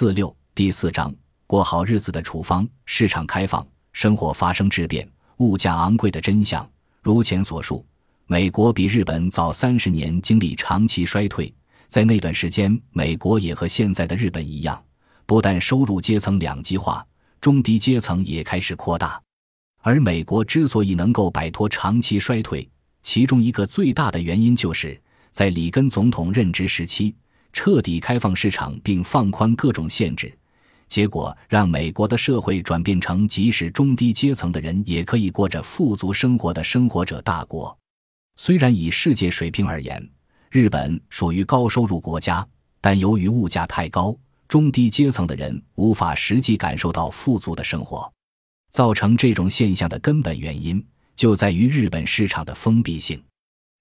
四六第四章过好日子的处方。市场开放，生活发生质变，物价昂贵的真相。如前所述，美国比日本早三十年经历长期衰退，在那段时间，美国也和现在的日本一样，不但收入阶层两极化，中低阶层也开始扩大。而美国之所以能够摆脱长期衰退，其中一个最大的原因，就是在里根总统任职时期。彻底开放市场并放宽各种限制，结果让美国的社会转变成即使中低阶层的人也可以过着富足生活的生活者大国。虽然以世界水平而言，日本属于高收入国家，但由于物价太高，中低阶层的人无法实际感受到富足的生活。造成这种现象的根本原因就在于日本市场的封闭性。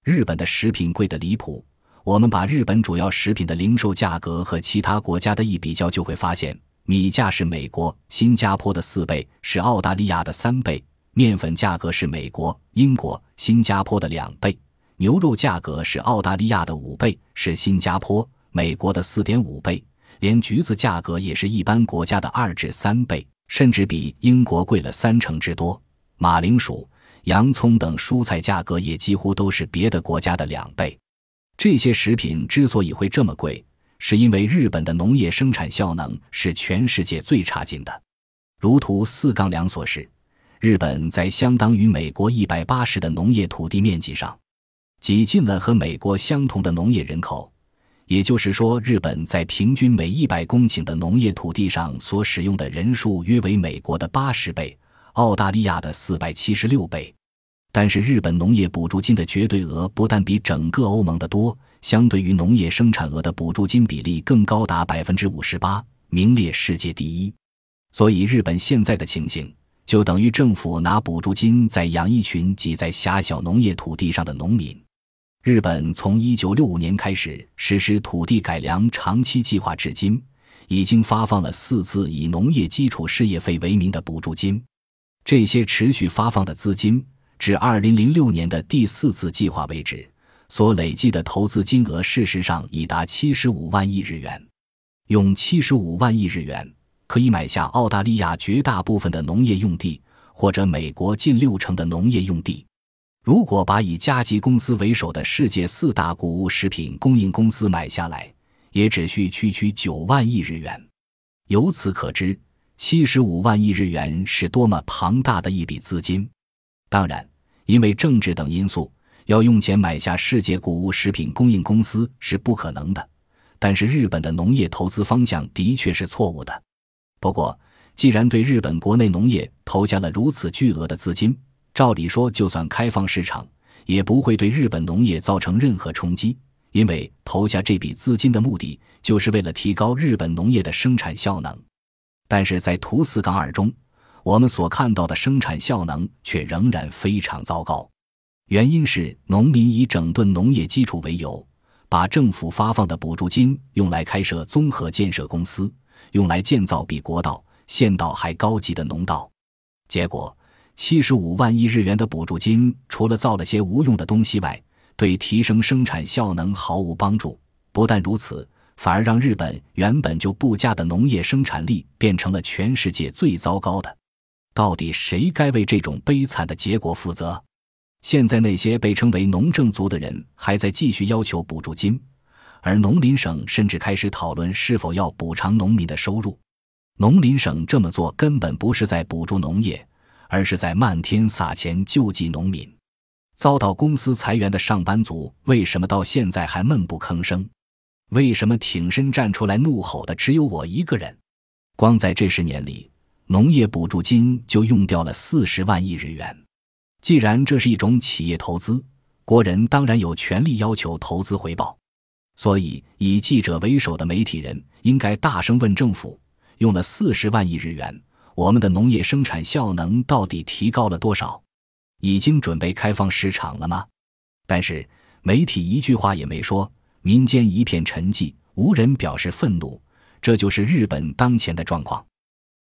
日本的食品贵得离谱。我们把日本主要食品的零售价格和其他国家的一比较，就会发现，米价是美国、新加坡的四倍，是澳大利亚的三倍；面粉价格是美国、英国、新加坡的两倍；牛肉价格是澳大利亚的五倍，是新加坡、美国的四点五倍；连橘子价格也是一般国家的二至三倍，甚至比英国贵了三成之多。马铃薯、洋葱等蔬菜价格也几乎都是别的国家的两倍。这些食品之所以会这么贵，是因为日本的农业生产效能是全世界最差劲的。如图四杠两所示，日本在相当于美国一百八十的农业土地面积上，挤进了和美国相同的农业人口。也就是说，日本在平均每一百公顷的农业土地上所使用的人数约为美国的八十倍，澳大利亚的四百七十六倍。但是，日本农业补助金的绝对额不但比整个欧盟的多，相对于农业生产额的补助金比例更高达百分之五十八，名列世界第一。所以，日本现在的情形就等于政府拿补助金在养一群挤在狭小农业土地上的农民。日本从一九六五年开始实施土地改良长期计划至今，已经发放了四次以农业基础事业费为名的补助金。这些持续发放的资金。至二零零六年的第四次计划为止，所累计的投资金额事实上已达七十五万亿日元。用七十五万亿日元，可以买下澳大利亚绝大部分的农业用地，或者美国近六成的农业用地。如果把以加吉公司为首的世界四大谷物食品供应公司买下来，也只需区区九万亿日元。由此可知，七十五万亿日元是多么庞大的一笔资金。当然，因为政治等因素，要用钱买下世界谷物食品供应公司是不可能的。但是，日本的农业投资方向的确是错误的。不过，既然对日本国内农业投下了如此巨额的资金，照理说，就算开放市场，也不会对日本农业造成任何冲击，因为投下这笔资金的目的就是为了提高日本农业的生产效能。但是在图四杠二中。我们所看到的生产效能却仍然非常糟糕，原因是农民以整顿农业基础为由，把政府发放的补助金用来开设综合建设公司，用来建造比国道、县道还高级的农道。结果，七十五万亿日元的补助金除了造了些无用的东西外，对提升生产效能毫无帮助。不但如此，反而让日本原本就不佳的农业生产力变成了全世界最糟糕的。到底谁该为这种悲惨的结果负责？现在那些被称为农政族的人还在继续要求补助金，而农林省甚至开始讨论是否要补偿农民的收入。农林省这么做根本不是在补助农业，而是在漫天撒钱救济农民。遭到公司裁员的上班族为什么到现在还闷不吭声？为什么挺身站出来怒吼的只有我一个人？光在这十年里。农业补助金就用掉了四十万亿日元。既然这是一种企业投资，国人当然有权利要求投资回报。所以，以记者为首的媒体人应该大声问政府：用了四十万亿日元，我们的农业生产效能到底提高了多少？已经准备开放市场了吗？但是媒体一句话也没说，民间一片沉寂，无人表示愤怒。这就是日本当前的状况。